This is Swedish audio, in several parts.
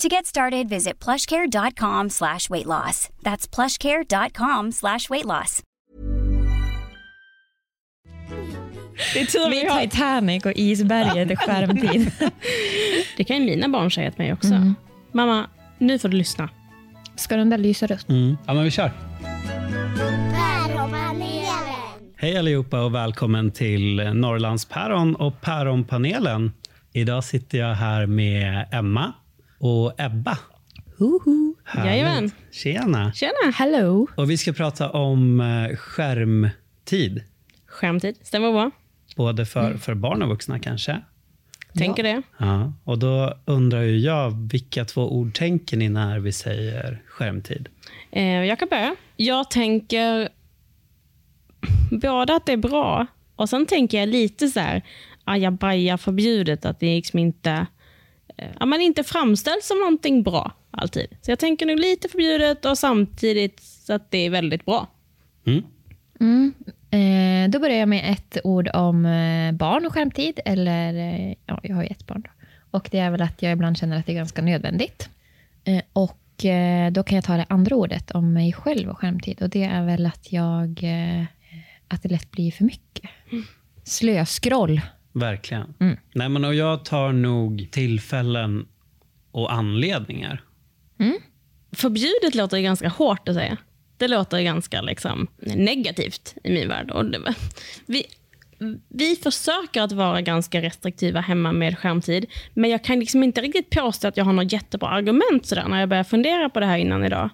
To get started, visit plushcare.com slash weight loss. That's plushcare.com slash weight loss. Det är tur vi har. Titanic och isberget i skärmtid. Det kan ju mina barn säga till mig också. Mm. Mamma, nu får du lyssna. Ska den där lysa rött? Mm. Ja, men vi kör. Hej allihopa och välkommen till Norrlandspäron och Päronpanelen. Idag sitter jag här med Emma och Ebba. Hoho. Jajamän. Tjena. Tjena! Hello. Och vi ska prata om eh, skärmtid. Skärmtid, stämmer bra. Både för, för barn och vuxna kanske. Tänker det. Ja, och då undrar ju jag, vilka två ord tänker ni när vi säger skärmtid? Eh, jag kan börja. Jag tänker både att det är bra och sen tänker jag lite så här ajabaja förbjudet, att det liksom inte, ja, man inte framställs som någonting bra alltid. Så jag tänker nog lite förbjudet och samtidigt så att det är väldigt bra. Mm. Mm. Eh, då börjar jag med ett ord om eh, barn och skärmtid. Eller, eh, ja, jag har ju ett barn. Då. Och det är väl att jag ibland känner att det är ganska nödvändigt. Eh, och eh, då kan jag ta det andra ordet om mig själv och skärmtid. Och det är väl att jag, eh, att det lätt blir för mycket. Slöskroll. Verkligen. Mm. Nej, men och jag tar nog tillfällen och anledningar. Förbjudet låter ju ganska hårt att säga. Det låter ganska liksom, negativt i min värld. Och det, vi, vi försöker att vara ganska restriktiva hemma med skärmtid, men jag kan liksom inte riktigt påstå att jag har något jättebra argument sådär, när jag börjar fundera på det här innan idag.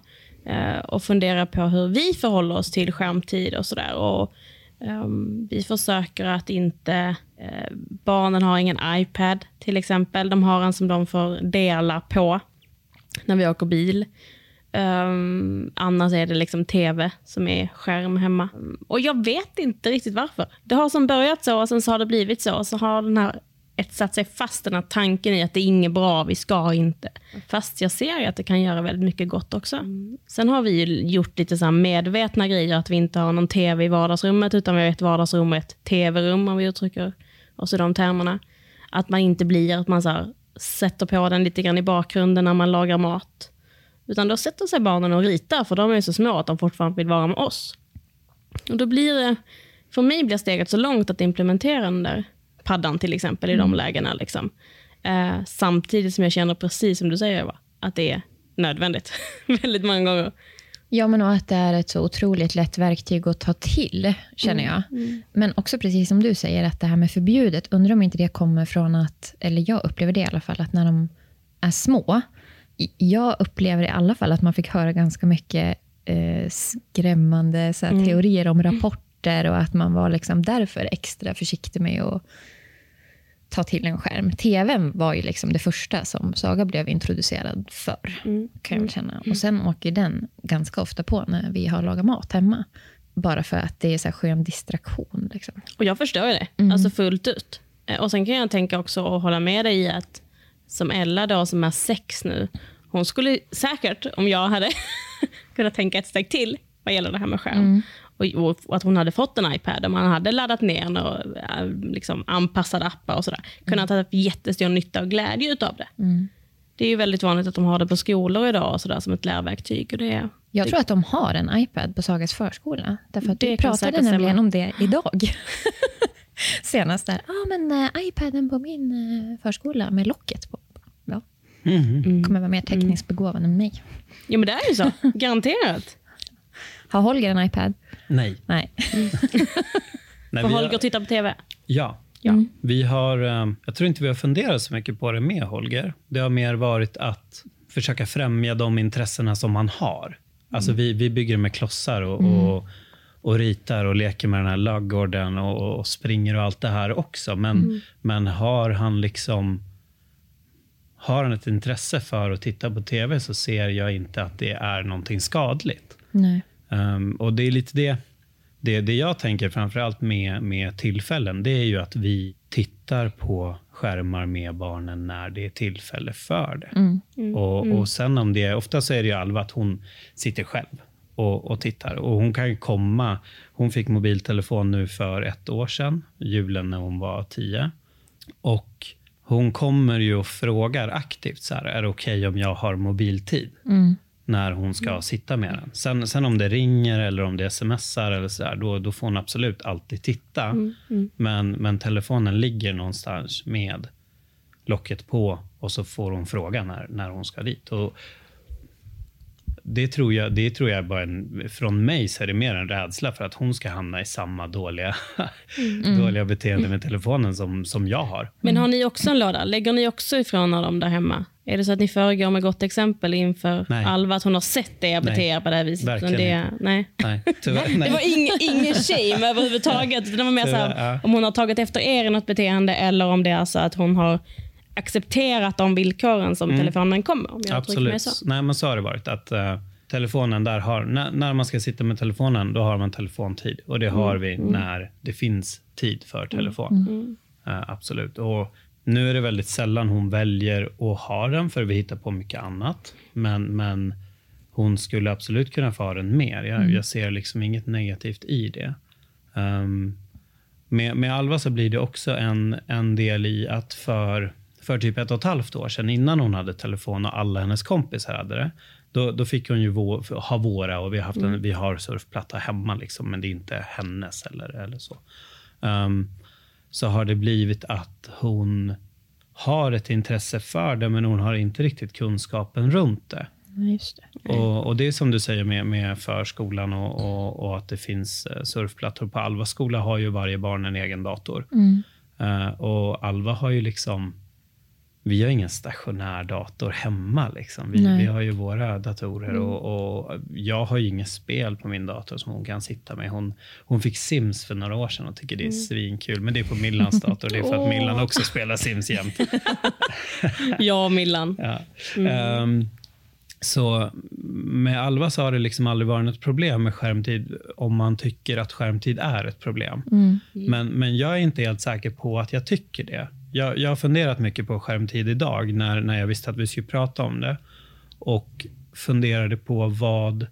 Eh, och fundera på hur vi förhåller oss till skärmtid och sådär. Och, Ehm, vi försöker att inte... eh, barnen har ingen iPad till exempel. De har en som de får dela på när vi åker bil. Um, annars är det liksom tv som är skärm hemma. Och jag vet inte riktigt varför. Det har som börjat så och sen så har det blivit så. Och så har den här etsat sig fast den här tanken i att det är inget bra, vi ska inte. Fast jag ser att det kan göra väldigt mycket gott också. Sen har vi ju gjort lite så medvetna grejer, att vi inte har någon tv i vardagsrummet, utan vi har ett vardagsrum och ett tv-rum, om vi uttrycker oss i de termerna. Att man inte blir att man så sätter på den lite grann i bakgrunden när man lagar mat. Utan då sätter sig barnen och ritar, för de är så små att de fortfarande vill vara med oss. Och då blir det, för mig blir steget så långt att implementera den där paddan till exempel i de lägena. Liksom. Eh, samtidigt som jag känner precis som du säger, Eva, att det är nödvändigt. Väldigt många gånger. Ja, men och att det är ett så otroligt lätt verktyg att ta till, känner jag. Men också precis som du säger, att det här med förbjudet, undrar om inte det kommer från att, eller jag upplever det i alla fall, att när de är små, jag upplever i alla fall att man fick höra ganska mycket eh, skrämmande så här, teorier om rapporter och att man var liksom därför extra försiktig med att ta till en skärm. TVn var ju liksom det första som Saga blev introducerad för, kan jag känna. Och sen åker den ganska ofta på när vi har lagat mat hemma. Bara för att det är så här skön distraktion. Liksom. Och jag förstår det, alltså fullt ut. Eh, Och sen kan jag tänka också och hålla med dig i att som Ella då, som är sex nu, hon skulle säkert, om jag hade kunnat tänka ett steg till vad gäller det här med skärm, och, och att hon hade fått en iPad och man hade laddat ner några eh, liksom, anpassade appar och sådär, kunnat ha jättestor nytta och glädje utav det. Det är ju väldigt vanligt att de har det på skolor idag och sådär, som ett lärverktyg. Och det, Jag det, tror att de har en iPad på Sagas förskola. Därför att kan pratade nämligen om det idag. Senast där. Ja, ah, men uh, iPaden på min eh, förskola med locket på. Ja. Mhm. kommer vara mer tekniskt begåvad än mig. Ja men det är ju så, garanterat. Har Holger en iPad? Nej. Nej. Nej För vi Holger har, tittar på tv. ja. Ja. Vi har, eh, jag tror inte vi har funderat så mycket på det med Holger. Det har mer varit att försöka främja de intressena som man har. Alltså vi, vi bygger med klossar och, och, och ritar och leker med den här laggården och, och springer och allt det här också. Men, men har han liksom har han ett intresse för att titta på tv så ser jag inte att det är någonting skadligt. Nej. Um, och det är lite det, det, det jag tänker framförallt med, med tillfällen, det är ju att vi tittar på skärmar med barnen när det är tillfälle för det. Och, och sen om det ofta så är det ju Alva att hon sitter själv och, och tittar. Och hon kan ju komma, hon fick mobiltelefon nu för ett år sedan, julen när hon var tio. Och hon kommer ju och frågar aktivt, så här, är det okej om jag har mobiltid? När hon ska sitta med den. Sen, sen om det ringer eller om det smsar eller så där, då, då får hon absolut alltid titta. Men, men telefonen ligger någonstans med locket på och så får hon fråga när, när hon ska dit. Och det tror jag, det tror jag bara en, från mig så är det mer en rädsla för att hon ska hamna i samma dåliga, dåliga beteende med telefonen som, som jag har. Men har ni också en låda? Lägger ni också ifrån dem där hemma? Är det så att ni föregår med gott exempel inför Nej. Alva, att hon har sett er bete er på det här viset? Verkligen det, nej. Nej, tyvärr. Det Nej. var ingen, ingen shame överhuvudtaget. Det var mer så Tyvärr, här, ja. om hon har tagit efter er i något beteende eller om det är så att hon har accepterat de villkoren som telefonen kommer. Om jag mig Mm. Absolut. så. Nej, men så har det varit. Att eh, telefonen där har, när, när man ska sitta med telefonen, då har man telefontid. Och det har vi när det finns tid för telefon. Eh, absolut. Och nu är det väldigt sällan hon väljer att ha den, för vi hittar på mycket annat. Men, men hon skulle absolut kunna få ha den mer. Jag, jag ser liksom inget negativt i det. Ehm, med, med Alva så blir det också en, en del i att för, för typ ett och ett halvt år sedan, innan hon hade telefon och alla hennes kompisar hade det, då, då fick hon ju vå, ha våra och vi har, haft en, vi har surfplatta hemma, liksom, men det är inte hennes eller, eller så. Ehm, så har det blivit att hon har ett intresse för det, men hon har inte riktigt kunskapen runt det. Just det. Och, och Det är som du säger med, med förskolan och, och, och att det finns eh, surfplattor. På Alva skola har ju varje barn en egen dator. Eh, och Alva har ju liksom... Vi har ingen stationär dator hemma. Liksom. Vi, vi har ju våra datorer och, och jag har ju inget spel på min dator som hon kan sitta med. Hon, hon fick Sims för några år sedan och tycker det är svinkul. Men det är på Millans dator. Det är för att Millan också spelar Sims jämt. Och Millan. Ja. Ehm, så med Alva så har det liksom aldrig varit ett problem med skärmtid om man tycker att skärmtid är ett problem. Men, men jag är inte helt säker på att jag tycker det. Jag, jag har funderat mycket på skärmtid idag när, när jag visste att vi skulle prata om det. Och funderade på vad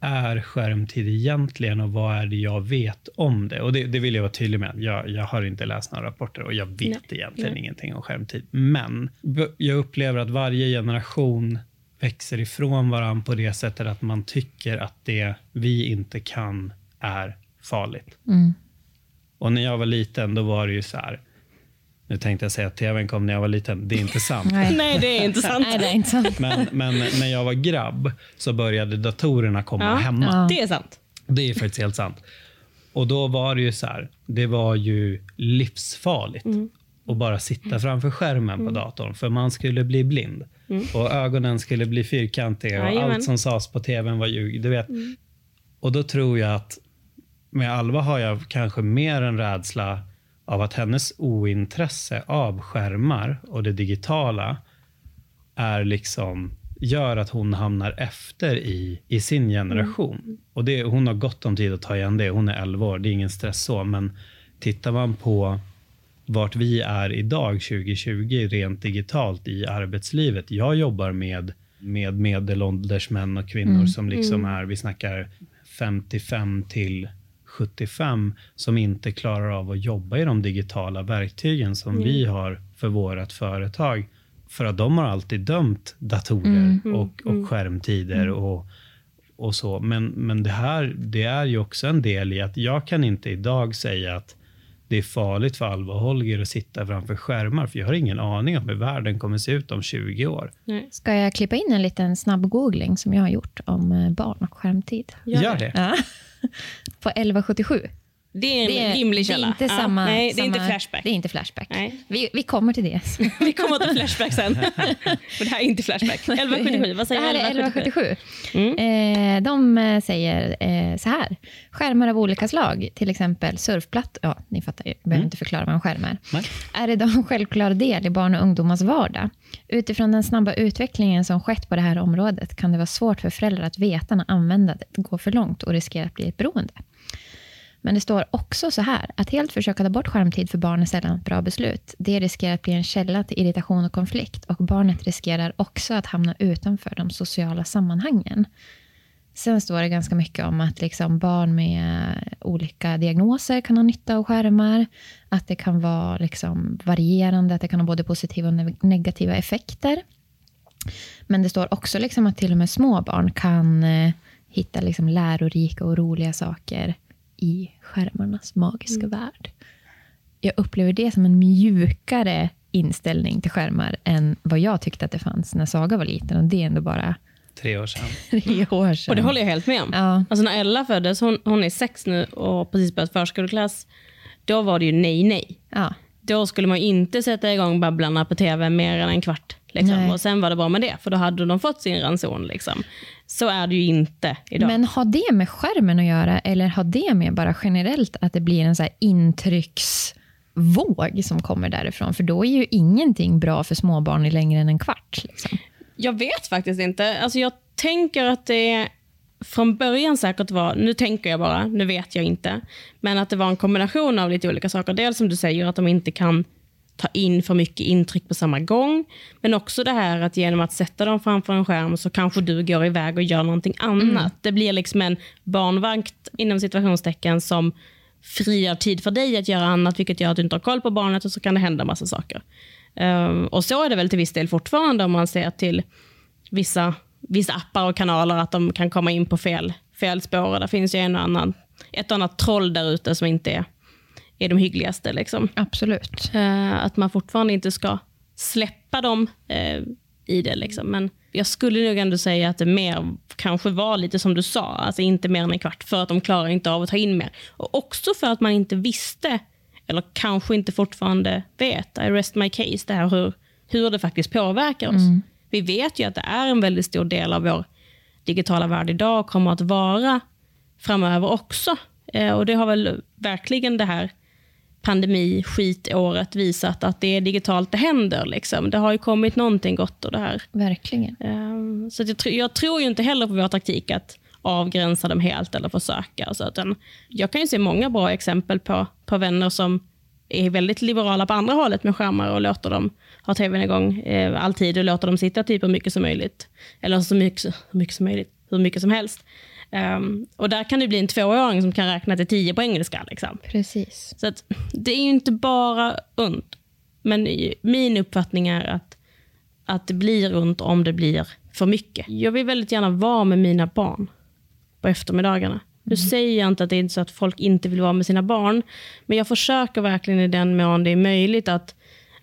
är skärmtid egentligen och vad är det jag vet om det? Och Det, det vill jag vara tydlig med. Jag, jag har inte läst några rapporter och jag vet egentligen ingenting om skärmtid. Men jag upplever att varje generation växer ifrån varandra på det sättet att man tycker att det vi inte kan är farligt. Och när jag var liten, då var det ju så här. Nu tänkte jag säga att tvn kom när jag var liten. Det är inte sant. Nej. Det är inte sant. Nej, det är inte sant. Men, men när jag var grabb så började datorerna komma Ja. hemma. Ja. Det är sant. Det är faktiskt helt sant. Och då var det ju så här, det var ju livsfarligt att bara sitta framför skärmen på datorn, för man skulle bli blind. Och ögonen skulle bli fyrkantiga och Jajamän. allt som sades på tvn var ljug. Du vet. Och då tror jag att med Alva har jag kanske mer en rädsla av att hennes ointresse av skärmar och det digitala är liksom gör att hon hamnar efter i, i sin generation. Och det, Hon har gott om tid att ta igen det. Hon är 11 år, det är ingen stress så. Men tittar man på vart vi är idag 2020 rent digitalt i arbetslivet. Jag jobbar med, med medelålders män och kvinnor som liksom är, vi snackar 55 till 75 som inte klarar av att jobba i de digitala verktygen som vi har för vårt företag. För att de har alltid dömt datorer och, och skärmtider och, och så. Men, men det här det är ju också en del i att jag kan inte idag säga att det är farligt för Alva och Holger att sitta framför skärmar, för jag har ingen aning om hur världen kommer se ut om 20 år. Nej. Ska jag klippa in en liten snabb googling som jag har gjort om eh, barn och skärmtid? Gör Gör det. det. Ja på 1177. Det är en Det är, rimlig det källa. är inte Ja, samma... nej, det är samma, inte Flashback. Det är inte Flashback. Nej. Vi, vi kommer till det. Vi kommer till Flashback sen. Men det här är inte Flashback. 1177, vad säger Det här är 1177? 1177. Eh, de eh, säger eh, så här. Skärmar av olika slag, till exempel surfplatt. Ja, ni fattar. Jag behöver inte förklara vad en skärm är. Nej. Är idag en självklar del i barn och ungdomars vardag. Utifrån den snabba utvecklingen som skett på det här området kan det vara svårt för föräldrar att veta när användandet går för långt och riskerar att bli ett beroende. Men det står också så här, att helt försöka ta bort skärmtid för barn är sällan ett bra beslut. Det riskerar att bli en källa till irritation och konflikt och barnet riskerar också att hamna utanför de sociala sammanhangen. Sen står det ganska mycket om att liksom barn med olika diagnoser kan ha nytta av skärmar. Att det kan vara liksom varierande, att det kan ha både positiva och negativa effekter. Men det står också liksom att till och med små barn kan eh, hitta liksom lärorika och roliga saker i skärmarnas magiska värld. Jag upplever det som en mjukare inställning till skärmar än vad jag tyckte att det fanns när Saga var liten. Och det är ändå bara Tre år sedan. tre år sedan. Och det håller jag helt med om. Ja. Alltså när Ella föddes, hon, hon är sex nu och precis börjat förskoleklass, då var det ju nej, nej. Ja, Då skulle man inte sätta igång Babblarna på tv mer än en kvart. Liksom. Och sen var det bra med det, för då hade de fått sin ranson. Liksom. Så är det ju inte idag. Men har det med skärmen att göra eller har det med bara generellt att det blir en så här intrycksvåg som kommer därifrån? För då är ju ingenting bra för småbarn i längre än en kvart. Liksom. Jag vet faktiskt inte. Alltså jag tänker att det från början säkert var, nu tänker jag bara, nu vet jag inte, men att det var en kombination av lite olika saker. Dels som du säger, att de inte kan ta in för mycket intryck på samma gång, men också det här att genom att sätta dem framför en skärm så kanske du går iväg och gör någonting annat. Det blir liksom en barnvakt inom situationstecken som frigör tid för dig att göra annat, vilket gör att du inte har koll på barnet och så kan det hända massa saker. Ehm, och så är det väl till viss del fortfarande om man ser till vissa, vissa appar och kanaler att de kan komma in på fel, fel spår. Och där finns ju en och annan, ett och annat troll där ute som inte är, är de hyggligaste. Liksom. Absolut. Eh, att man fortfarande inte ska släppa dem eh, i det. Liksom. Men jag skulle nog ändå säga att det mer kanske var lite som du sa, alltså inte mer än en kvart, för att de klarar inte av att ta in mer. Och också för att man inte visste, eller kanske inte fortfarande vet, I rest my case, det här hur, hur det faktiskt påverkar oss. Vi vet ju att det är en väldigt stor del av vår digitala värld idag och kommer att vara framöver också. Eh, och det har väl verkligen det här pandemiskitåret visat att det är digitalt det händer. Liksom. Det har ju kommit någonting gott ur det här. Verkligen. Ehm, Så jag, tr- jag tror ju inte heller på vår taktik att avgränsa dem helt eller försöka. Så att, en- jag kan ju se många bra exempel på, på vänner som är väldigt liberala på andra hållet med skärmar och låter dem ha tvn igång eh, alltid och låter dem sitta typ hur mycket som möjligt. Eller så mycket, hur mycket som möjligt, hur mycket som helst. Ehm, och där kan det bli en tvååring som kan räkna till tio på engelska. Liksom. Precis. Så att, det är ju inte bara ont. Men min uppfattning är att, att det blir ont om det blir för mycket. Jag vill väldigt gärna vara med mina barn på eftermiddagarna. Nu säger jag inte att det är så att folk inte vill vara med sina barn, men jag försöker verkligen i den mån det är möjligt att,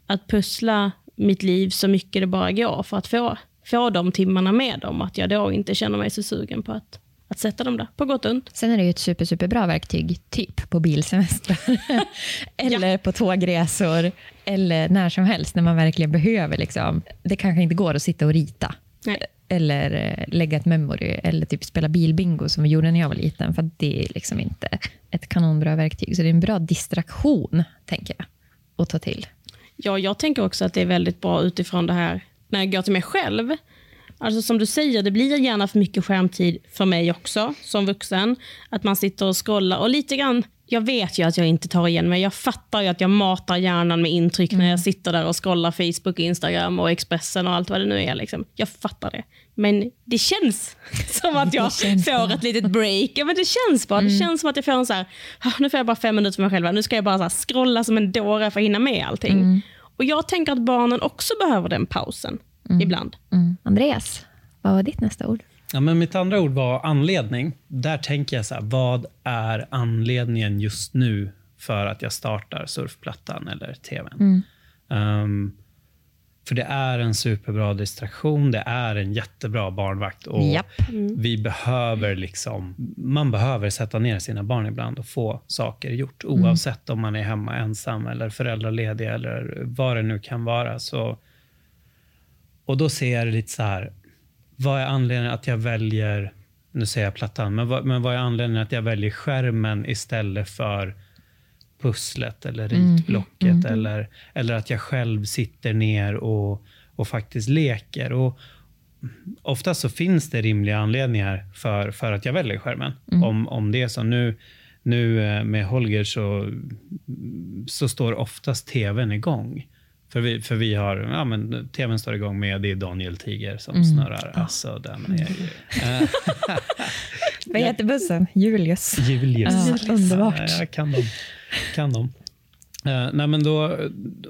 att pussla mitt liv så mycket det bara går för att få, få de timmarna med dem. Att jag då inte känner mig så sugen på att, att sätta dem där, på gott och ont. Sen är det ju ett super, superbra verktyg, typ på bilsemester. eller på tågresor. Eller när som helst, när man verkligen behöver. Liksom. Det kanske inte går att sitta och rita. Nej. Eller eh, lägga ett memory, eller typ spela bilbingo som vi gjorde när jag var liten. För det är liksom inte ett kanonbra verktyg. Så det är en bra distraktion, tänker jag, att ta till. Ja, jag tänker också att det är väldigt bra utifrån det här, när jag går till mig själv. Alltså som du säger, det blir gärna för mycket skärmtid för mig också, som vuxen. Att man sitter och scrollar. Och lite grann, jag vet ju att jag inte tar igen mig. Jag fattar ju att jag matar hjärnan med intryck när jag sitter där och scrollar Facebook, Instagram och Expressen och allt vad det nu är. Liksom. Jag fattar det. Men det känns som att jag får bra. ett litet break. Ja, men det känns bra. Det känns som att jag får en så här, "Ah, nu får jag bara fem minuter för mig själv. Nu ska jag bara så här scrolla som en dåre för att hinna med allting. Och jag tänker att barnen också behöver den pausen ibland. Mm. Andreas, vad var ditt nästa ord? Ja, men mitt andra ord var anledning. Där tänker jag så här, vad är anledningen just nu för att jag startar surfplattan eller tvn? Ehm, För det är en superbra distraktion, det är en jättebra barnvakt. Och Japp. vi behöver liksom, man behöver sätta ner sina barn ibland och få saker gjort. Oavsett om man är hemma ensam eller föräldraledig eller vad det nu kan vara. Så, och då ser jag det lite så här, vad är anledningen att jag väljer, nu säger jag plattan, men vad, men vad är anledningen att jag väljer skärmen istället för pusslet eller ritblocket Eller, eller att jag själv sitter ner och, och faktiskt leker. Och oftast så finns det rimliga anledningar för, för att jag väljer skärmen. Om, om det är så. Nu, nu eh, med Holger så, så står oftast tvn igång. För vi, för vi har, ja men tvn står igång med, det är Daniel Tiger som snurrar. Alltså den är ju... Vad heter bussen? Julius. Julius. Ja, underbart. Ja, jag kan dem. Kan dem. Eh, nej, men då,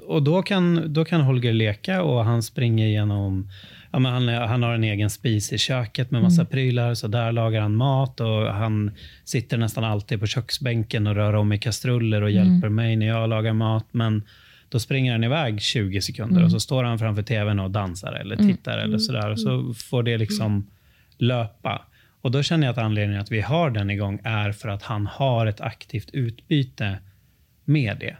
och då kan, då kan Holger leka och han springer genom... Ja, men han, han har en egen spis i köket med massa prylar, så där lagar han mat. och Han sitter nästan alltid på köksbänken och rör om i kastruller och hjälper mig när jag lagar mat. Men då springer han iväg 20 sekunder och så står han framför tvn och dansar eller tittar eller sådär. Och så får det liksom löpa. Och Då känner jag att anledningen att vi har den igång är för att han har ett aktivt utbyte med det.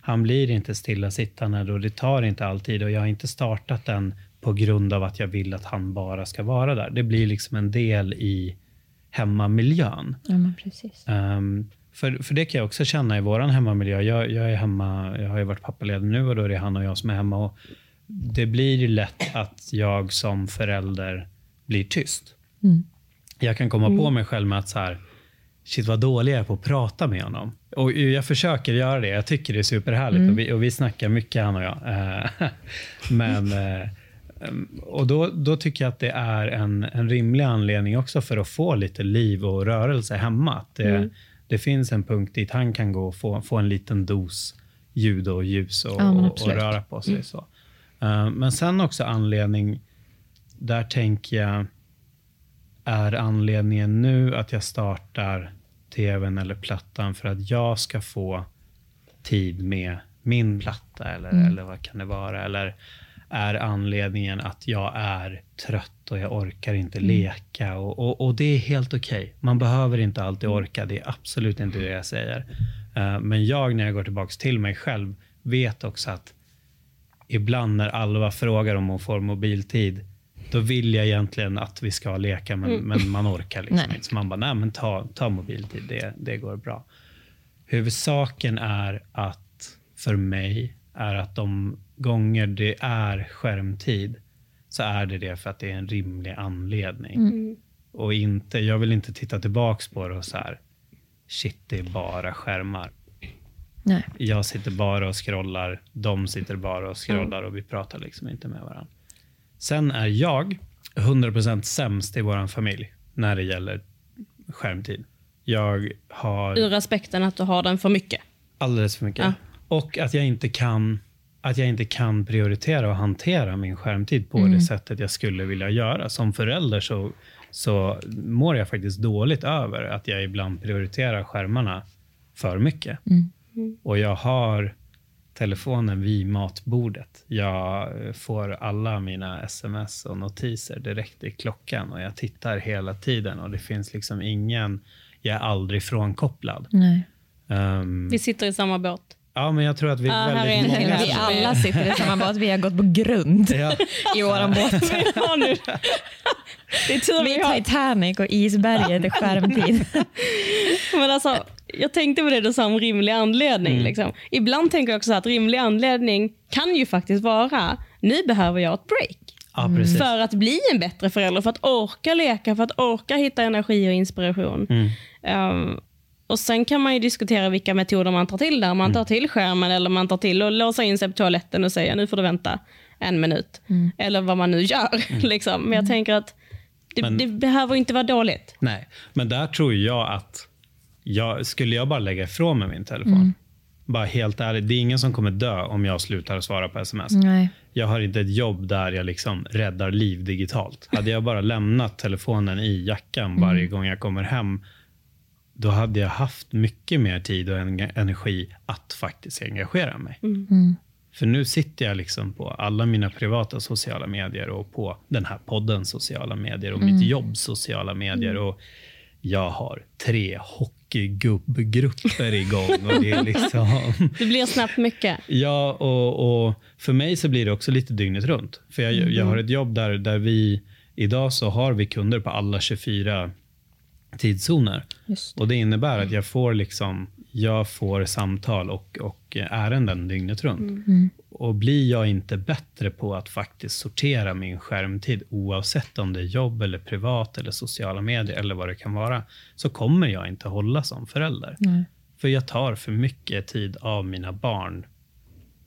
Han blir inte stillasittande och det tar inte alltid och jag har inte startat den på grund av att jag vill att han bara ska vara där. Det blir liksom en del i hemmamiljön. Ja, men precis. Ehm, för, för det kan jag också känna i vår hemmamiljö. Jag, jag är hemma, jag har ju varit pappaledig nu och då är det han och jag som är hemma. Och det blir ju lätt att jag som förälder blir tyst. Jag kan komma på mig själv med att så här, shit vad dålig jag är på att prata med honom. Och jag försöker göra det. Jag tycker det är superhärligt och, vi, och vi snackar mycket han och jag. Eh, Men, eh, och då, då tycker jag att det är en, en rimlig anledning också för att få lite liv och rörelse hemma. Att det, det finns en punkt dit han kan gå och få, få en liten dos ljud och ljus och, Ja, och, och röra på sig. Så. Eh, Men sen också anledning, där tänker jag, är anledningen nu att jag startar tvn eller plattan för att jag ska få tid med min platta eller, eller vad kan det vara? Eller är anledningen att jag är trött och jag orkar inte leka? Och, och, och det är helt okej. Man behöver inte alltid orka. Det är absolut inte det jag säger. Eh, men jag, när jag går tillbaka till mig själv, vet också att ibland när Alva frågar om hon får mobiltid, då vill jag egentligen att vi ska leka, men, men man orkar liksom Nej. inte. Så man bara, nej men ta, ta mobiltid, det, det går bra. Huvudsaken är att, för mig, är att de gånger det är skärmtid, så är det det för att det är en rimlig anledning. Och inte, jag vill inte titta tillbaks på det och så här, shit, det är bara skärmar. Nej. Jag sitter bara och scrollar, de sitter bara och scrollar och vi pratar liksom inte med varandra. Sen är jag 100% sämst i vår familj när det gäller skärmtid. Jag har Ur aspekten att du har den för mycket. alldeles för mycket. Ja. Och att jag inte kan att jag inte kan prioritera och hantera min skärmtid på det sättet jag skulle vilja göra. Som förälder så, så mår jag faktiskt dåligt över att jag ibland prioriterar skärmarna för mycket. Och jag har telefonen vid matbordet. Jag får alla mina sms och notiser direkt i klockan och jag tittar hela tiden och det finns liksom ingen, jag är aldrig frånkopplad. Nej. Ehm, Vi sitter i samma båt. Ja, men jag tror att vi är Ja, här är väldigt många. Vi alla sitter i samma båt. Vi har gått på grund Ja, i våran båt. Nu. Det är tur Vi har. Titanic och isberget är skärmtid. Men alltså, jag tänkte på det du sa om rimlig anledning. Mm. Liksom. Ibland tänker jag också att rimlig anledning kan ju faktiskt vara, nu behöver jag ett break. ja precis. För att bli en bättre förälder, för att orka leka, för att orka hitta energi och inspiration. Mm. Um, och Sen kan man ju diskutera vilka metoder man tar till där. Man tar till skärmen eller man tar till att låsa in sig på toaletten och säga nu får du vänta en minut. Eller vad man nu gör. liksom. Men jag tänker att det, Men- det behöver inte vara dåligt. Nej, men där tror jag att jag, skulle jag bara lägga ifrån mig min telefon, bara helt ärligt, det är ingen som kommer dö om jag slutar svara på sms. Nej. Jag har inte ett jobb där jag liksom räddar liv digitalt. Hade jag bara lämnat telefonen i jackan varje gång jag kommer hem, då hade jag haft mycket mer tid och en- energi att faktiskt engagera mig. För nu sitter jag liksom på alla mina privata sociala medier och på den här podden sociala medier och mitt jobb sociala medier. Och jag har tre hockeygubbgrupper igång. Och det, är liksom, Det blir snabbt mycket. ja, och, och för mig så blir det också lite dygnet runt. För jag, jag har ett jobb där, där vi, idag så har vi kunder på alla 24 tidszoner. Just Och det innebär att jag får liksom jag får samtal och, och ärenden dygnet runt. Och blir jag inte bättre på att faktiskt sortera min skärmtid, oavsett om det är jobb, eller privat, eller sociala medier, eller vad det kan vara, så kommer jag inte hålla som förälder. För jag tar för mycket tid av mina barn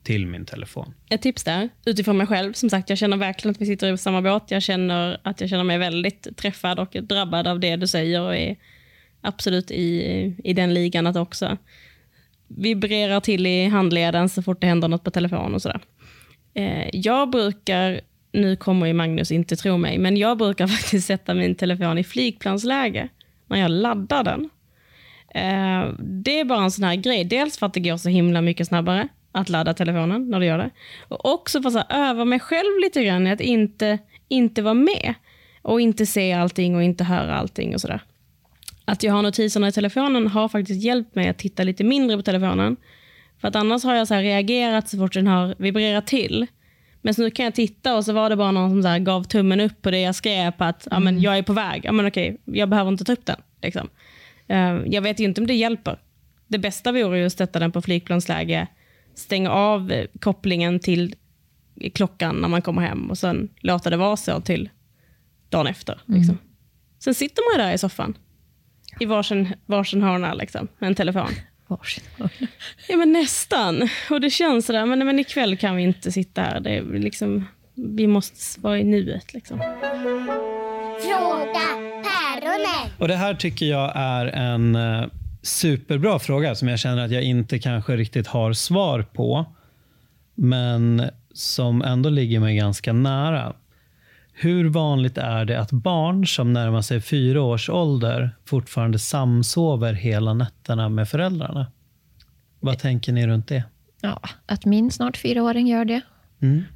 till min telefon. Ett tips där, utifrån mig själv. Som sagt, jag känner verkligen att vi sitter i samma båt. Jag känner att jag känner mig väldigt träffad och drabbad av det du säger och är absolut i, i den ligan att också vibrerar till i handleden så fort det händer något på telefon och sådär. Eh, jag brukar, nu kommer ju Magnus inte tro mig, men jag brukar faktiskt sätta min telefon i flygplansläge när jag laddar den. Eh, det är bara en sån här grej. Dels för att det går så himla mycket snabbare att ladda telefonen när du gör det. Och också här, öva mig själv lite grann i att inte, inte vara med. Och inte se allting och inte höra allting och sådär. Att jag har notiserna i telefonen har faktiskt hjälpt mig att titta lite mindre på telefonen. För att annars har jag så reagerat så fort den har vibrerat till. Men så nu kan jag titta och så var det bara någon som så gav tummen upp på det jag skrev på att men jag är på väg. Ja, men okej, jag behöver inte ta upp den. Liksom. Eh, jag vet ju inte om det hjälper. Det bästa vore ju att sätta den på flygplansläge, stänga av eh, kopplingen till klockan när man kommer hem och sen låta det vara så till dagen efter. Liksom. Sen sitter man där i soffan i varsin, varsin hörna, liksom, med en telefon. Varsin. Ja, men nästan. Och det känns sådär, men, men ikväll kan vi inte sitta här. Det är liksom, vi måste vara i nuet. Liksom. Fråga päronen. Och Det här tycker jag är en eh, superbra fråga som jag känner att jag inte kanske riktigt har svar på. Men som ändå ligger mig ganska nära. Hur vanligt är det att barn som närmar sig fyra års ålder fortfarande samsover hela nätterna med föräldrarna? Vad tänker ni runt det? Ja, att min snart fyraåring gör det.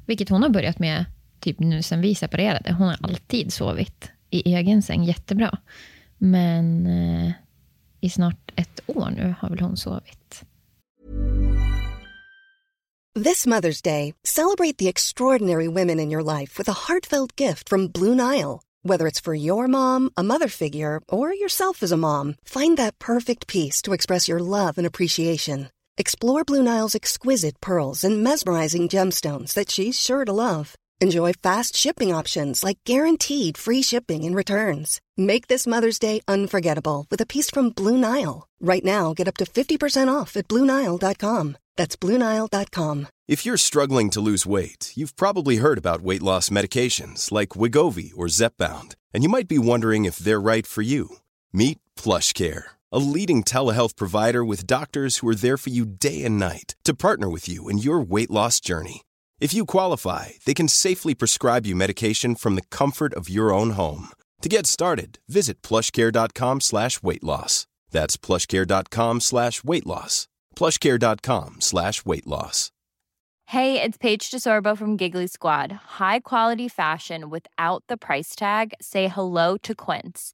Vilket hon har börjat med typ nu sen vi separerade. Hon har alltid sovit i egen säng jättebra. Men eh, i snart ett år nu har väl hon sovit. This Mother's Day, celebrate the extraordinary women in your life with a heartfelt gift from Blue Nile. Whether it's for your mom, a mother figure, or yourself as a mom, find that perfect piece to express your love and appreciation. Explore Blue Nile's exquisite pearls and mesmerizing gemstones that she's sure to love. Enjoy fast shipping options like guaranteed free shipping and returns. Make this Mother's Day unforgettable with a piece from Blue Nile. Right now, get up to 50% off at BlueNile.com. That's BlueNile.com. If you're struggling to lose weight, you've probably heard about weight loss medications like Wigovi or Zepbound, and you might be wondering if they're right for you. Meet PlushCare, a leading telehealth provider with doctors who are there for you day and night to partner with you in your weight loss journey. If you qualify, they can safely prescribe you medication from the comfort of your own home. To get started, visit plushcare.com slash weight loss. That's plushcare.com slash weight loss. plushcare.com slash weight loss. Hey, it's Paige DeSorbo from Giggly Squad. High quality fashion without the price tag. Say hello to Quince.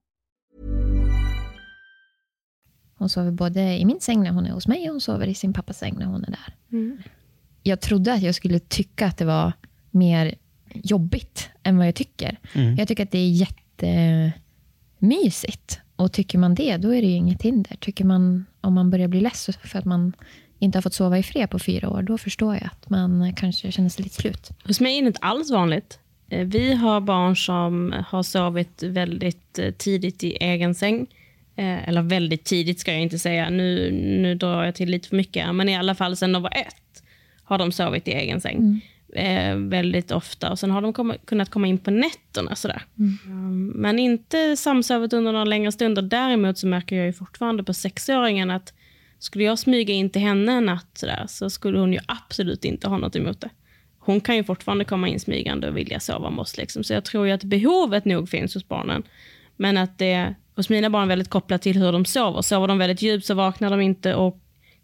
Hon sover både i min säng när hon är hos mig och hon sover i sin pappas säng när hon är där. Jag trodde att jag skulle tycka att det var mer jobbigt än vad jag tycker. Jag tycker att det är jättemysigt. Och tycker man det, då är det ju inget hinder. Tycker man, om man börjar bli less för att man inte har fått sova i fred på fyra år, då förstår jag att man kanske känner sig lite slut. Hos mig är det inte alls vanligt. Eh, Vi har barn som har sovit väldigt eh, tidigt i egen säng. Eh, Eller väldigt tidigt ska jag inte säga. Nu, nu drar jag till lite för mycket. Men i alla fall sedan de var ett har de sovit i egen säng. eh, väldigt ofta. Och Sen har de kom, kunnat komma in på nätterna. Sådär. Mm, men inte samsövat under några längre stunder. Däremot så märker jag ju fortfarande på sexåringen att skulle jag smyga in till henne en natt sådär, så skulle hon ju absolut inte ha något emot det. Hon kan ju fortfarande komma in smygande och vilja sova med oss. Liksom. Så jag tror ju att behovet nog finns hos barnen. Men att det hos mina barn väldigt kopplat till hur de sover. Sover de väldigt djupt så vaknar de inte och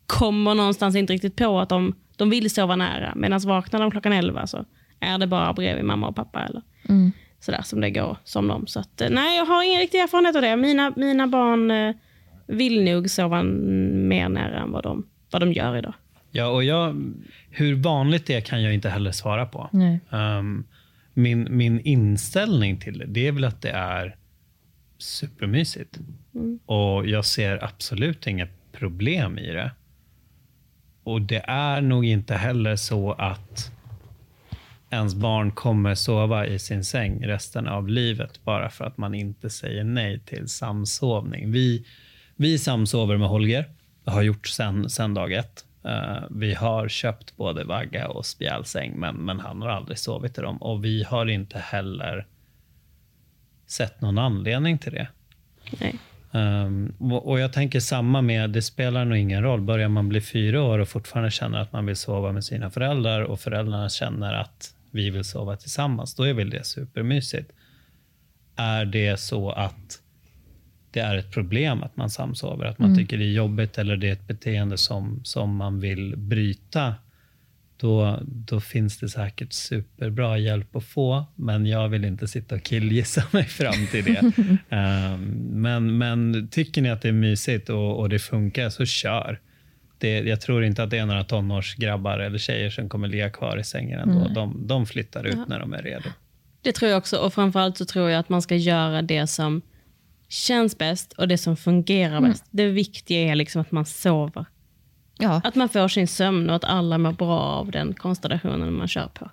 kommer någonstans inte riktigt på att de, de vill sova nära. Medan vaknar de klockan 11 så är det bara bredvid mamma och pappa. Eller Mm. sådär som det går som dem. Så att, eh, nej, jag har ingen riktig erfarenhet av det. Mina, mina barn eh, vill nog sova mer nära än vad de, vad de gör idag. Ja, och jag, hur vanligt det är kan jag inte heller svara på. Nej. Um, min, min inställning till det, det är väl att det är supermysigt. Och jag ser absolut inga problem i det. Och det är nog inte heller så att ens barn kommer sova i sin säng resten av livet bara för att man inte säger nej till samsovning. Vi, vi samsover med Holger, har gjort sen, sen dag ett. Eh, vi har köpt både vagga och spjälsäng, men, men han har aldrig sovit i dem. Och vi har inte heller sett någon anledning till det. Nej. Um, och jag tänker samma med, det spelar nog ingen roll. Börjar man bli fyra år och fortfarande känner att man vill sova med sina föräldrar och föräldrarna känner att vi vill sova tillsammans, då är väl det supermysigt. Är det så att det är ett problem att man samsover, att man tycker det är jobbigt eller det är ett beteende som, som man vill bryta, då, då finns det säkert superbra hjälp att få, men jag vill inte sitta och killgissa mig fram till det. Ehm, men, men tycker ni att det är mysigt och, och det funkar, så kör. Det, jag tror inte att det är några tonårsgrabbar eller tjejer som kommer ligga kvar i sängen ändå. De, de flyttar ut när de är redo. Det tror jag också. Och framförallt så tror jag att man ska göra det som känns bäst och det som fungerar bäst. Det viktiga är liksom att man sover. Ja, Att man får sin sömn och att alla mår bra av den konstellationen man kör på.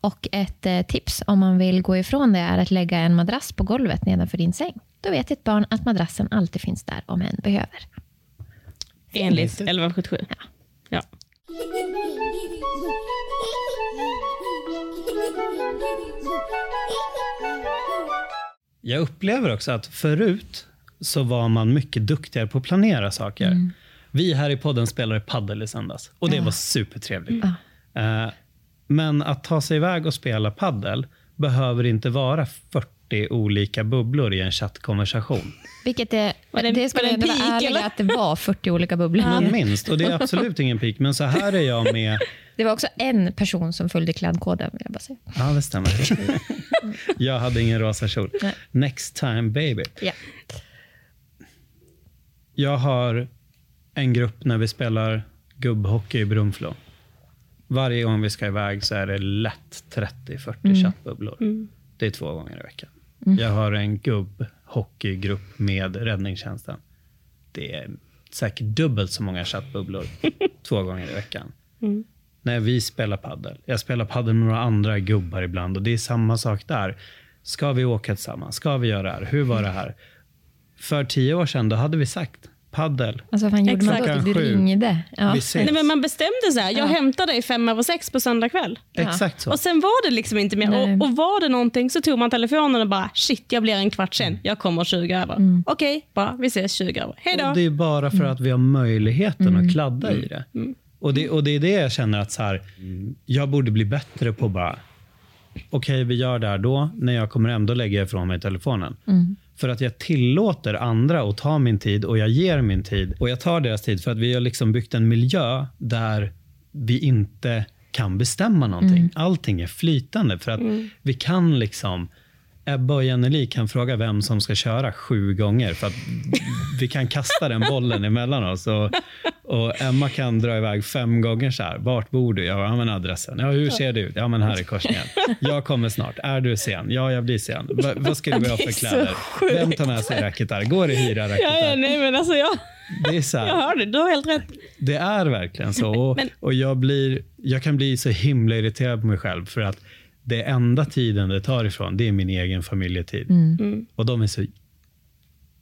och ett eh, tips om man vill gå ifrån det är att lägga en madrass på golvet nedanför din säng. Då vet ditt barn att madrassen alltid finns där om en behöver. Enligt 1177. Ja. Ja. Jag upplever också att förut så var man mycket duktigare på att planera saker. Vi här i podden spelade paddel i söndags och det var supertrevligt. Eh, Men att ta sig iväg och spela paddel behöver inte vara 40 olika bubblor i en chattkonversation. Vilket är, Var det- det en ändå vara eller? att det var 40 olika bubblor. Men minst, och det är absolut ingen pik, men så här är jag med Det var också en person som följde klädkoden. Vill jag bara säga. Ja, det stämmer. Jag hade ingen rosa kjol. Nej. Next time baby. Ja. Jag har en grupp när vi spelar gubbhockey i Brunflo. Varje gång vi ska iväg så är det lätt 30-40 chattbubblor. Det är två gånger i veckan. Jag har en gubbhockeygrupp med räddningstjänsten. Det är säkert dubbelt så många chattbubblor två gånger i veckan. När vi spelar paddel. Jag spelar paddel med några andra gubbar ibland och det är samma sak där. Ska vi åka tillsammans? Ska vi göra det här? Hur var det här? För tio år sedan då hade vi sagt paddel. Alltså, vad fan gjorde man Exakt. då? Du ringde. Ja. Nej, men man bestämde så här, jag hämtar dig fem över sex på söndag kväll. Exakt så. Och sen var det liksom inte mer. Och, och var det någonting så tog man telefonen och bara, shit jag blir en kvart sen. Jag kommer 20 över. Okej, bra, vi ses 20 över. Hej Och då. det är bara för att vi har möjligheten att kladda i det. Och det. Och det är det jag känner att så här, jag borde bli bättre på bara, okej vi gör det här då, när jag kommer hem då lägger jag ifrån mig telefonen. För att jag tillåter andra att ta min tid och jag ger min tid. Och jag tar deras tid för att vi har liksom byggt en miljö där vi inte kan bestämma någonting. Allting är flytande för att vi kan liksom Ebba och Jenneli kan fråga vem som ska köra sju gånger för att vi kan kasta den bollen emellan oss. Och, och Emma kan dra iväg fem gånger så här. Vart bor du? Ja, men adressen. Ja, hur ser det ut? Ja, men här är korsningen. Jag kommer snart. Är du sen? Ja, jag blir sen. Va, vad ska du ha för kläder? Vem tar med sig racketar? Går det att hyra Ja, ja, nej, men alltså jag, Det är så jag här. hör det, du har helt rätt. Det är verkligen så. Och, Men- och jag, blir, jag kan bli så himla irriterad på mig själv för att det enda tiden det tar ifrån, det är min egen familjetid. Och de är så,